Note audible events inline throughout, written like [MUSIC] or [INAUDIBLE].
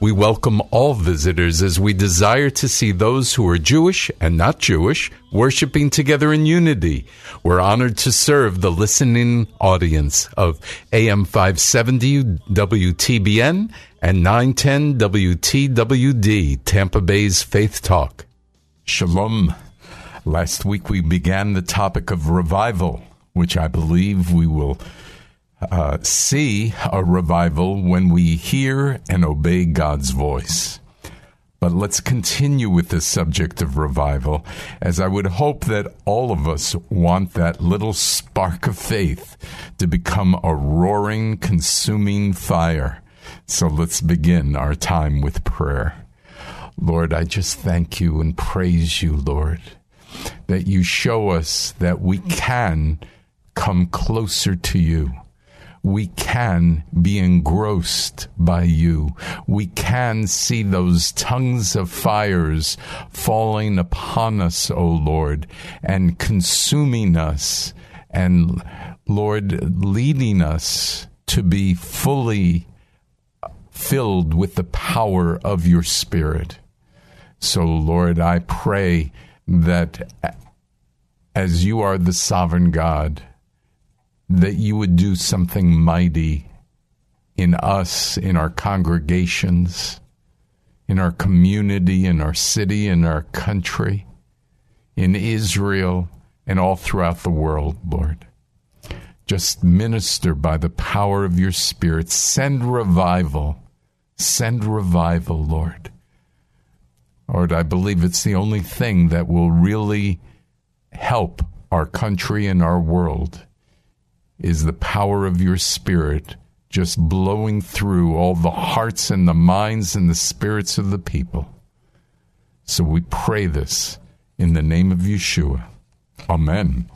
We welcome all visitors as we desire to see those who are Jewish and not Jewish worshiping together in unity. We're honored to serve the listening audience of AM 570 WTBN and 910 WTWD, Tampa Bay's Faith Talk. Shalom. Last week we began the topic of revival, which I believe we will uh, see a revival when we hear and obey God's voice. But let's continue with the subject of revival, as I would hope that all of us want that little spark of faith to become a roaring, consuming fire. So let's begin our time with prayer. Lord, I just thank you and praise you, Lord, that you show us that we can come closer to you we can be engrossed by you. We can see those tongues of fires falling upon us, O Lord, and consuming us, and Lord, leading us to be fully filled with the power of your Spirit. So, Lord, I pray that as you are the sovereign God, that you would do something mighty in us, in our congregations, in our community, in our city, in our country, in Israel, and all throughout the world, Lord. Just minister by the power of your Spirit. Send revival. Send revival, Lord. Lord, I believe it's the only thing that will really help our country and our world is the power of your spirit just blowing through all the hearts and the minds and the spirits of the people. So we pray this in the name of Yeshua. Amen.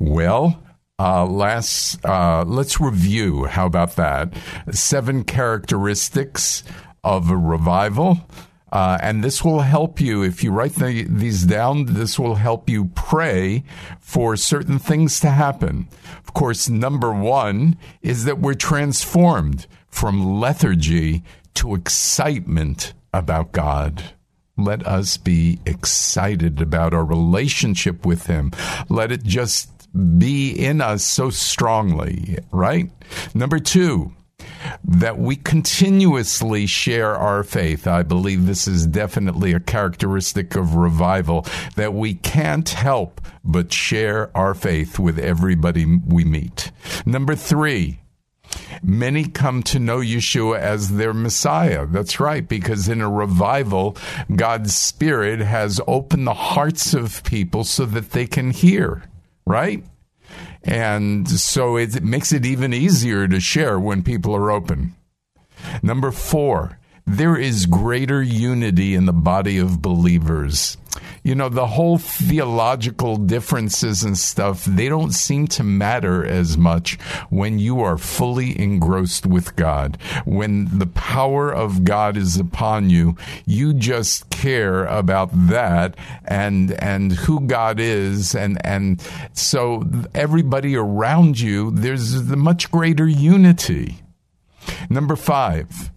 Well, uh, last, uh, let's review. How about that? Seven characteristics of a revival. Uh, and this will help you if you write the, these down. This will help you pray for certain things to happen. Of course, number one is that we're transformed from lethargy to excitement about God. Let us be excited about our relationship with Him. Let it just be in us so strongly, right? Number two, that we continuously share our faith. I believe this is definitely a characteristic of revival that we can't help but share our faith with everybody we meet. Number three, Many come to know Yeshua as their Messiah. That's right, because in a revival, God's Spirit has opened the hearts of people so that they can hear, right? And so it makes it even easier to share when people are open. Number four, there is greater unity in the body of believers. You know, the whole theological differences and stuff, they don't seem to matter as much when you are fully engrossed with God. When the power of God is upon you, you just care about that and and who God is and and so everybody around you, there's a much greater unity. Number 5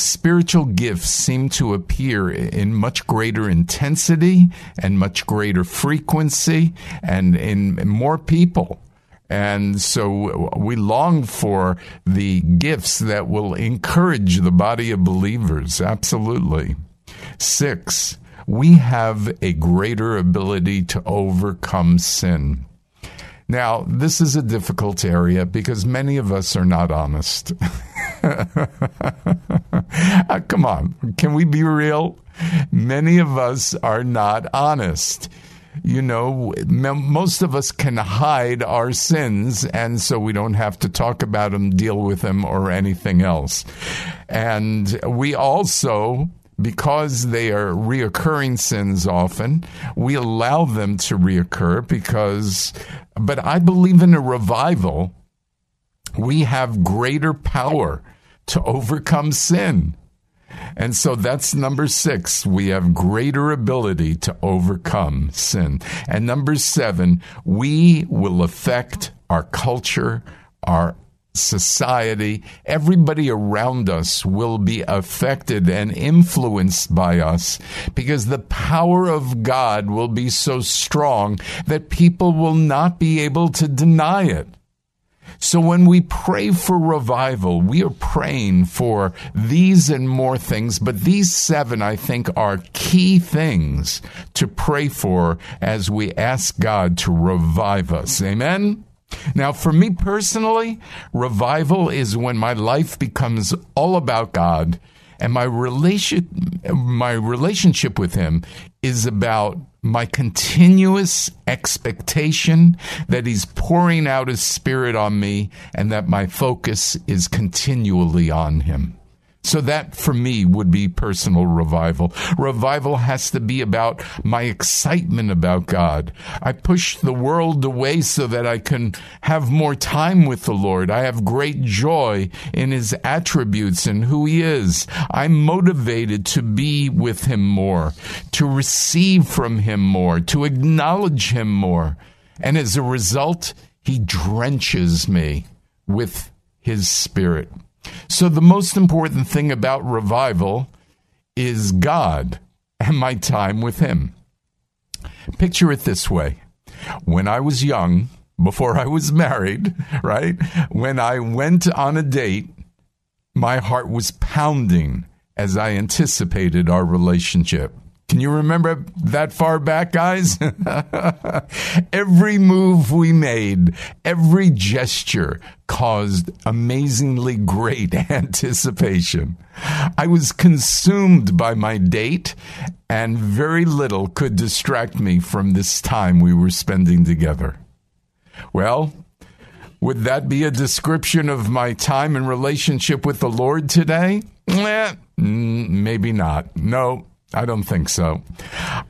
spiritual gifts seem to appear in much greater intensity and much greater frequency and in more people. And so we long for the gifts that will encourage the body of believers. Absolutely. Six, we have a greater ability to overcome sin. Now, this is a difficult area because many of us are not honest. [LAUGHS] [LAUGHS] uh, come on, can we be real? Many of us are not honest. You know, most of us can hide our sins, and so we don't have to talk about them, deal with them, or anything else. And we also because they are reoccurring sins often, we allow them to reoccur because, but I believe in a revival, we have greater power to overcome sin. And so that's number six. We have greater ability to overcome sin. And number seven, we will affect our culture, our society, everybody around us will be affected and influenced by us because the power of God will be so strong that people will not be able to deny it. So when we pray for revival, we are praying for these and more things, but these seven, I think, are key things to pray for as we ask God to revive us. Amen? Now, for me personally, revival is when my life becomes all about God and my relation my relationship with him is about my continuous expectation that he's pouring out his spirit on me and that my focus is continually on him. So that for me would be personal revival. Revival has to be about my excitement about God. I push the world away so that I can have more time with the Lord. I have great joy in his attributes and who he is. I'm motivated to be with him more, to receive from him more, to acknowledge him more. And as a result, he drenches me with his spirit. So, the most important thing about revival is God and my time with Him. Picture it this way when I was young, before I was married, right? When I went on a date, my heart was pounding as I anticipated our relationship. Can you remember that far back, guys? [LAUGHS] every move we made, every gesture caused amazingly great [LAUGHS] anticipation. I was consumed by my date, and very little could distract me from this time we were spending together. Well, would that be a description of my time and relationship with the Lord today? Eh, maybe not. No, I don't think so.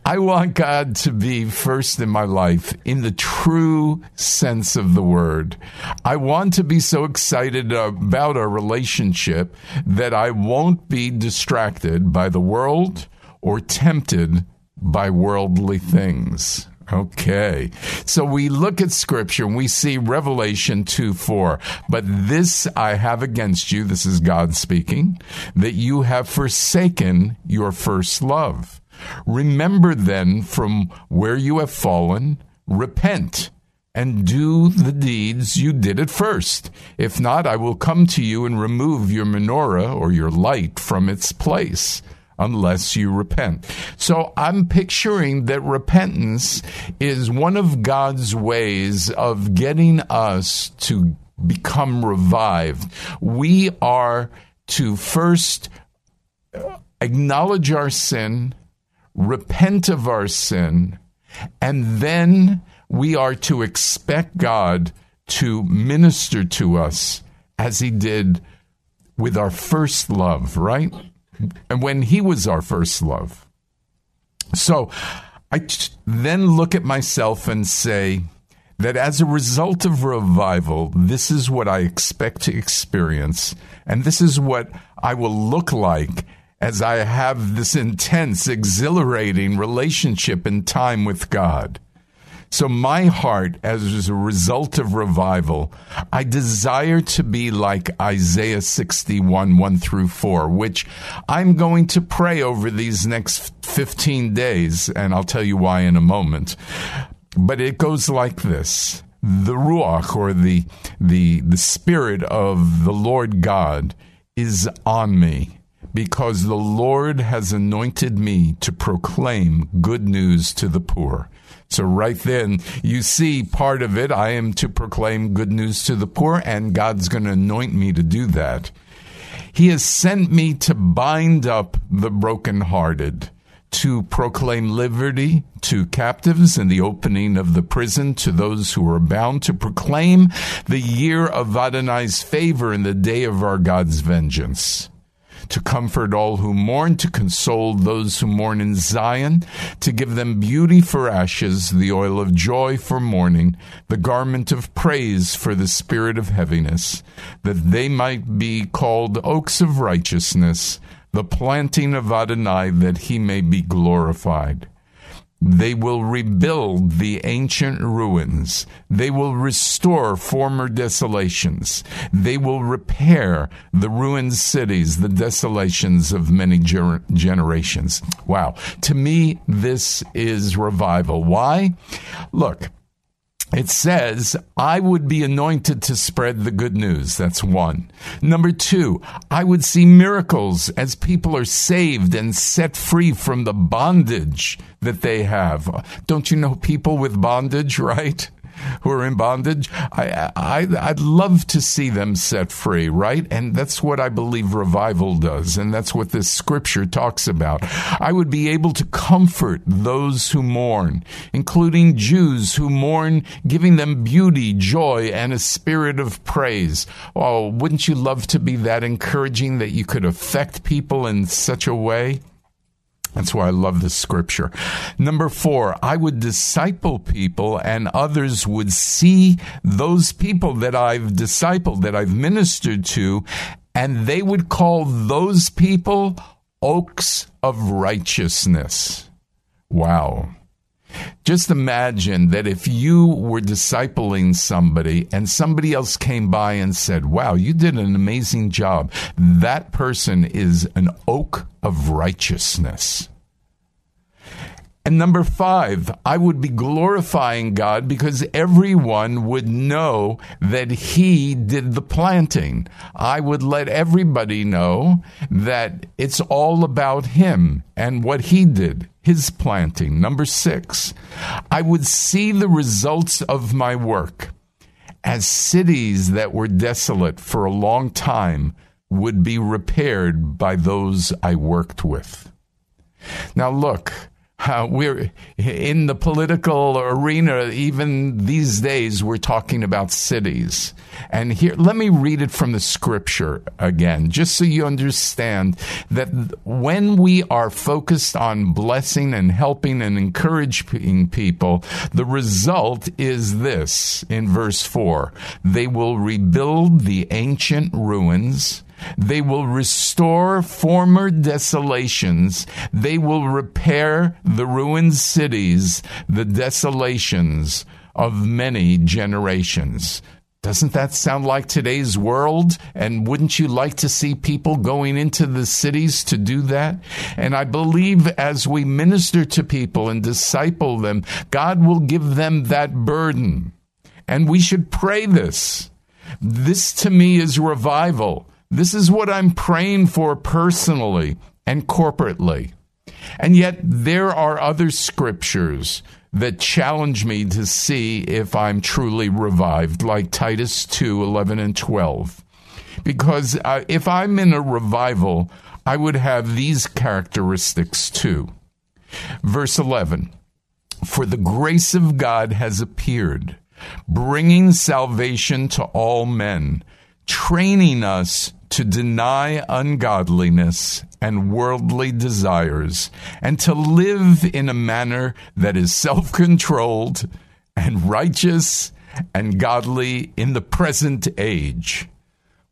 I want God to be first in my life in the true sense of the word. I want to be so excited about our relationship that I won't be distracted by the world or tempted by worldly things. Okay. So we look at scripture and we see Revelation 2 4. But this I have against you, this is God speaking, that you have forsaken your first love. Remember then from where you have fallen, repent and do the deeds you did at first. If not, I will come to you and remove your menorah or your light from its place unless you repent. So I'm picturing that repentance is one of God's ways of getting us to become revived. We are to first uh, acknowledge our sin, repent of our sin, and then we are to expect God to minister to us as he did with our first love, right? And when he was our first love. So I then look at myself and say that as a result of revival, this is what I expect to experience, and this is what I will look like as I have this intense, exhilarating relationship and time with God. So, my heart, as a result of revival, I desire to be like Isaiah 61, 1 through 4, which I'm going to pray over these next 15 days, and I'll tell you why in a moment. But it goes like this the Ruach, or the, the, the Spirit of the Lord God, is on me because the Lord has anointed me to proclaim good news to the poor. So, right then, you see part of it. I am to proclaim good news to the poor, and God's going to anoint me to do that. He has sent me to bind up the brokenhearted, to proclaim liberty to captives and the opening of the prison to those who are bound, to proclaim the year of Adonai's favor and the day of our God's vengeance to comfort all who mourn, to console those who mourn in Zion, to give them beauty for ashes, the oil of joy for mourning, the garment of praise for the spirit of heaviness, that they might be called oaks of righteousness, the planting of Adonai, that he may be glorified. They will rebuild the ancient ruins. They will restore former desolations. They will repair the ruined cities, the desolations of many ger- generations. Wow. To me, this is revival. Why? Look, it says, I would be anointed to spread the good news. That's one. Number two, I would see miracles as people are saved and set free from the bondage that they have. Don't you know people with bondage, [LAUGHS] right? Who are in bondage. I, I, I'd love to see them set free, right? And that's what I believe revival does. And that's what this scripture talks about. I would be able to comfort those who mourn, including Jews who mourn, giving them beauty, joy, and a spirit of praise. Oh, wouldn't you love to be that encouraging that you could affect people in such a way? That's why I love this scripture. Number four, I would disciple people and others would see those people that I've discipled, that I've ministered to, and they would call those people oaks of righteousness. Wow. Just imagine that if you were discipling somebody and somebody else came by and said, Wow, you did an amazing job, that person is an oak of righteousness. And number five, I would be glorifying God because everyone would know that He did the planting. I would let everybody know that it's all about Him and what He did, His planting. Number six, I would see the results of my work as cities that were desolate for a long time would be repaired by those I worked with. Now, look, uh, we're in the political arena, even these days, we're talking about cities. And here, let me read it from the scripture again, just so you understand that when we are focused on blessing and helping and encouraging people, the result is this in verse 4 they will rebuild the ancient ruins they will restore former desolations. They will repair the ruined cities, the desolations of many generations. Doesn't that sound like today's world? And wouldn't you like to see people going into the cities to do that? And I believe as we minister to people and disciple them, God will give them that burden. And we should pray this. This to me is revival. This is what I'm praying for personally and corporately. And yet, there are other scriptures that challenge me to see if I'm truly revived, like Titus 2 11 and 12. Because uh, if I'm in a revival, I would have these characteristics too. Verse 11 For the grace of God has appeared, bringing salvation to all men, training us to deny ungodliness and worldly desires, and to live in a manner that is self controlled and righteous and godly in the present age.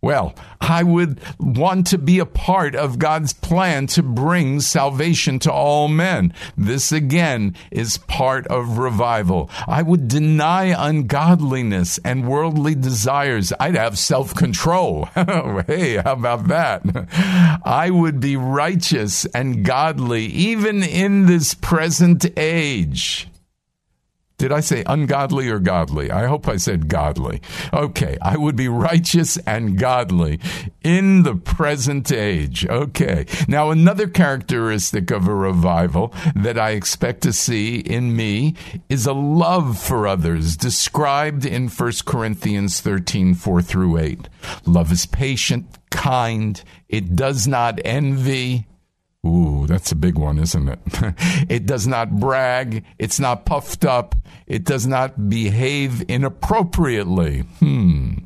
Well, I would want to be a part of God's plan to bring salvation to all men. This again is part of revival. I would deny ungodliness and worldly desires. I'd have self control. [LAUGHS] hey, how about that? I would be righteous and godly even in this present age. Did I say ungodly or godly? I hope I said godly. Okay, I would be righteous and godly in the present age. Okay. Now, another characteristic of a revival that I expect to see in me is a love for others, described in 1 Corinthians 13 4 through 8. Love is patient, kind, it does not envy Ooh, that's a big one, isn't it? [LAUGHS] it does not brag. It's not puffed up. It does not behave inappropriately. Hmm.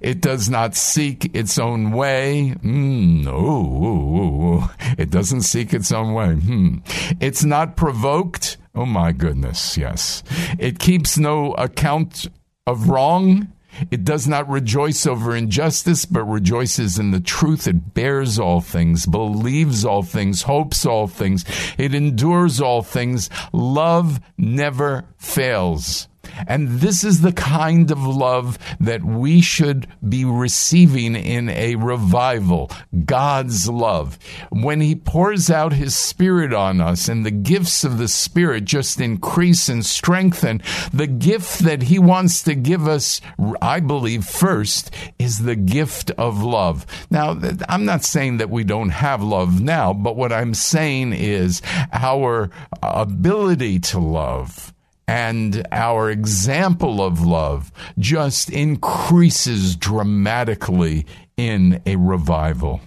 It does not seek its own way. Hmm. Ooh, ooh, ooh. It doesn't seek its own way. Hmm. It's not provoked. Oh my goodness, yes. It keeps no account of wrong. It does not rejoice over injustice, but rejoices in the truth. It bears all things, believes all things, hopes all things. It endures all things. Love never fails. And this is the kind of love that we should be receiving in a revival God's love. When He pours out His Spirit on us and the gifts of the Spirit just increase and strengthen, the gift that He wants to give us, I believe, first is the gift of love. Now, I'm not saying that we don't have love now, but what I'm saying is our ability to love and our example of love just increases dramatically in a revival.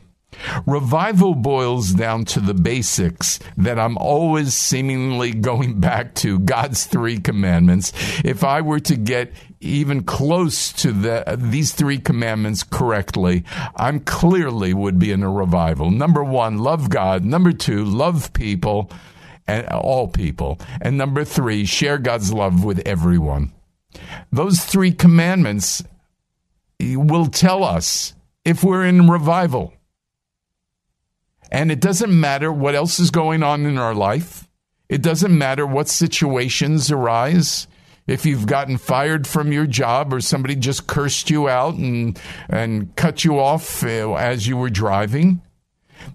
Revival boils down to the basics that I'm always seemingly going back to God's three commandments. If I were to get even close to the, these three commandments correctly, I'm clearly would be in a revival. Number one, love God. Number two, love people and all people. And number three, share God's love with everyone. Those three commandments will tell us if we're in revival. And it doesn't matter what else is going on in our life. It doesn't matter what situations arise. If you've gotten fired from your job or somebody just cursed you out and, and cut you off uh, as you were driving,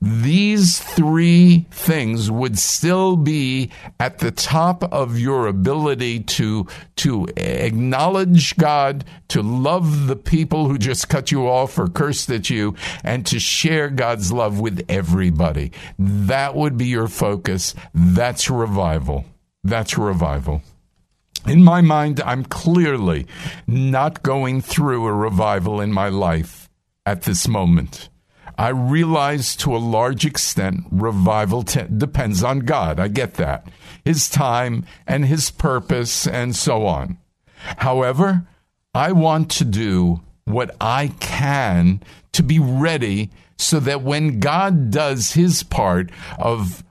these three things would still be at the top of your ability to, to acknowledge God, to love the people who just cut you off or cursed at you, and to share God's love with everybody. That would be your focus. That's revival. That's revival. In my mind, I'm clearly not going through a revival in my life at this moment. I realize to a large extent revival t- depends on God. I get that. His time and his purpose and so on. However, I want to do what I can to be ready so that when God does his part of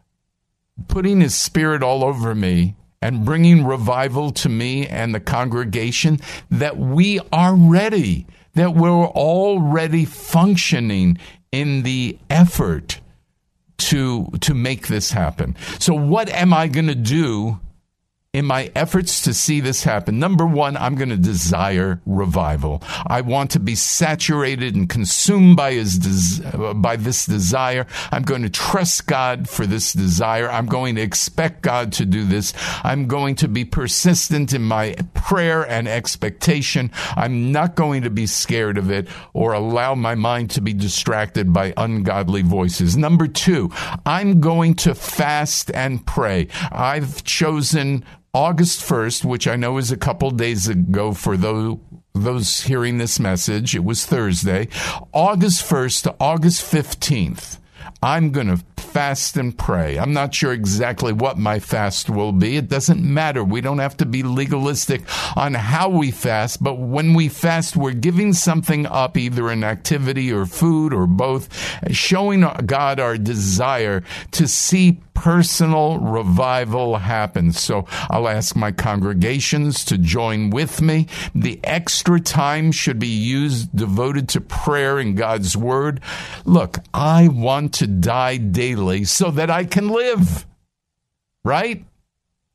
putting his spirit all over me and bringing revival to me and the congregation, that we are ready, that we're already functioning in the effort to to make this happen. So what am I going to do in my efforts to see this happen, number one, I'm going to desire revival. I want to be saturated and consumed by his des- by this desire. I'm going to trust God for this desire. I'm going to expect God to do this. I'm going to be persistent in my prayer and expectation. I'm not going to be scared of it or allow my mind to be distracted by ungodly voices. Number two, I'm going to fast and pray. I've chosen August 1st, which I know is a couple days ago for those those hearing this message, it was Thursday, August 1st to August 15th. I'm going to fast and pray. I'm not sure exactly what my fast will be. It doesn't matter. We don't have to be legalistic on how we fast, but when we fast, we're giving something up, either an activity or food or both, showing God our desire to see personal revival happens. So I'll ask my congregations to join with me. The extra time should be used devoted to prayer and God's word. Look, I want to die daily so that I can live. Right?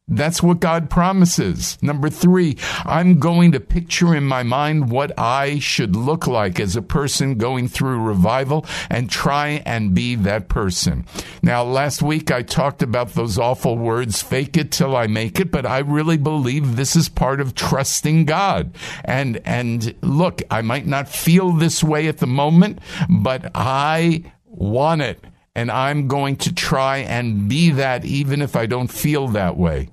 That's what God promises. Number three, I'm going to picture in my mind what I should look like as a person going through revival and try and be that person. Now, last week I talked about those awful words, fake it till I make it, but I really believe this is part of trusting God. And, and look, I might not feel this way at the moment, but I want it and I'm going to try and be that even if I don't feel that way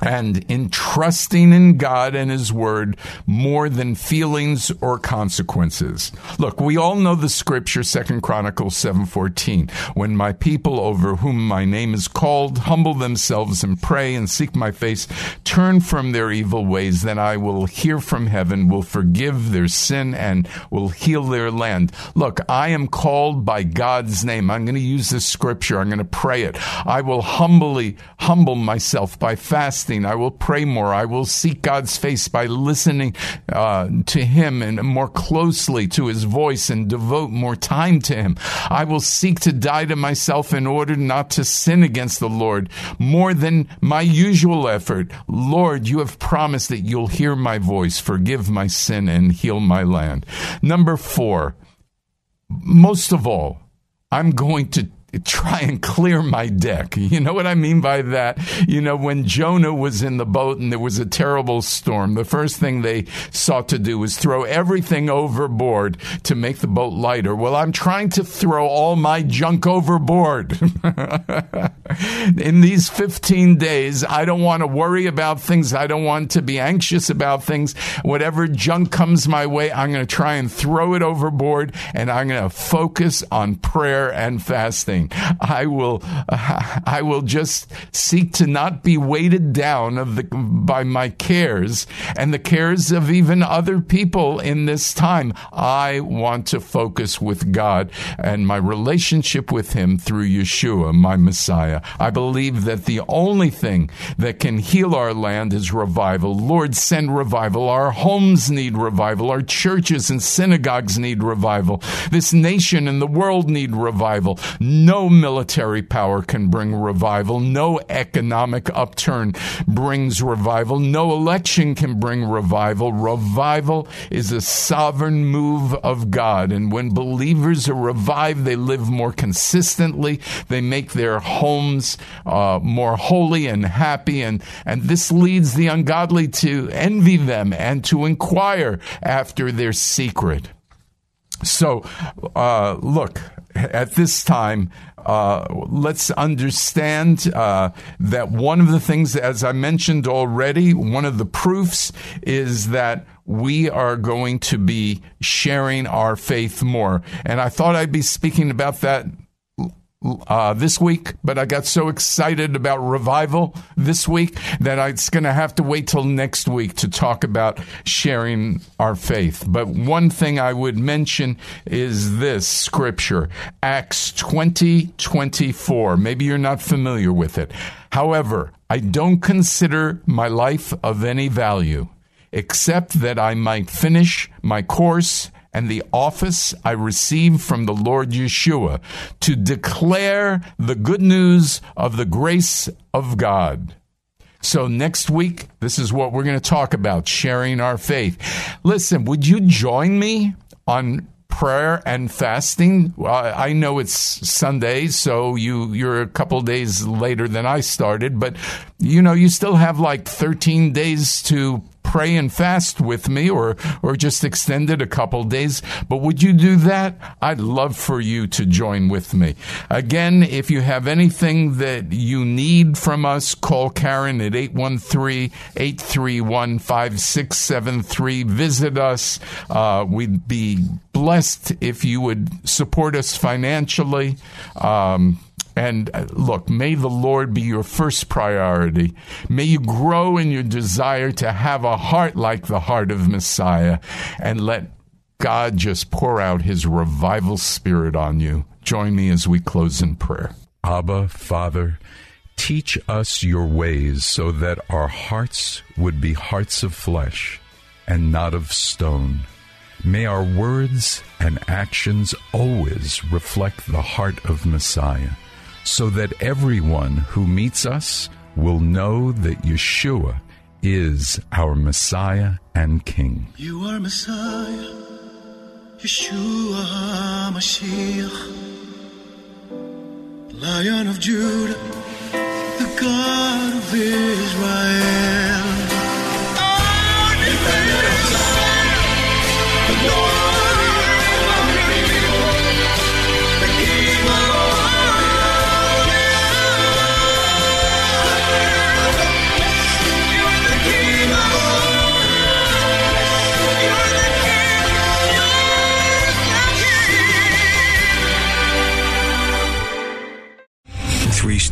and in trusting in God and His Word more than feelings or consequences. Look, we all know the scripture, Second Chronicles 7.14. When my people over whom my name is called humble themselves and pray and seek my face, turn from their evil ways, then I will hear from heaven, will forgive their sin and will heal their land. Look, I am called by God's name. I'm going to use this scripture. I'm going to pray it. I will humbly humble myself by fasting fasting. I will pray more. I will seek God's face by listening uh, to Him and more closely to His voice and devote more time to Him. I will seek to die to myself in order not to sin against the Lord more than my usual effort. Lord, you have promised that you'll hear my voice, forgive my sin, and heal my land. Number four, most of all, I'm going to try and clear my deck. You know what I mean by that? You know, when Jonah was in the boat and there was a terrible storm, the first thing they sought to do was throw everything overboard to make the boat lighter. Well, I'm trying to throw all my junk overboard. [LAUGHS] in these 15 days, I don't want to worry about things. I don't want to be anxious about things. Whatever junk comes my way, I'm going to try and throw it overboard and I'm going to focus on prayer and fasting. I will, uh, [LAUGHS] I will just seek to not be weighted down of the, by my cares and the cares of even other people in this time. I want to focus with God and my relationship with Him through Yeshua, my Messiah. I believe that the only thing that can heal our land is revival. Lord, send revival. Our homes need revival. Our churches and synagogues need revival. This nation and the world need revival. Military power can bring revival. No economic upturn brings revival. No election can bring revival. Revival is a sovereign move of God. And when believers are revived, they live more consistently. They make their homes uh, more holy and happy. And, and this leads the ungodly to envy them and to inquire after their secret. So, uh, look, [LAUGHS] at this time, uh, let's understand uh, that one of the things, as I mentioned already, one of the proofs is that we are going to be sharing our faith more. And I thought I'd be speaking about that uh, this week, but I got so excited about revival this week that I, it's going to have to wait till next week to talk about sharing our faith. But one thing I would mention is this scripture, Acts 20 24. Maybe you're not familiar with it. However, I don't consider my life of any value except that I might finish my course and the office I received from the Lord Yeshua to declare the good news of the grace of God. So, next week, this is what we're going to talk about sharing our faith. Listen, would you join me on prayer and fasting. I know it's Sunday, so you you're a couple days later than I started, but you know you still have like 13 days to pray and fast with me or or just extend it a couple days. But would you do that? I'd love for you to join with me. Again, if you have anything that you need from us, call Karen at 813-831-5673. Visit us. Uh, we'd be blessed if you would support us financially. Um, and uh, look, may the Lord be your first priority. May you grow in your desire to have a heart like the heart of Messiah and let God just pour out his revival spirit on you. Join me as we close in prayer. Abba, Father, teach us your ways so that our hearts would be hearts of flesh and not of stone. May our words and actions always reflect the heart of Messiah, so that everyone who meets us will know that Yeshua is our Messiah and King. You are Messiah, Yeshua HaMashiach, Lion of Judah, the God of Israel.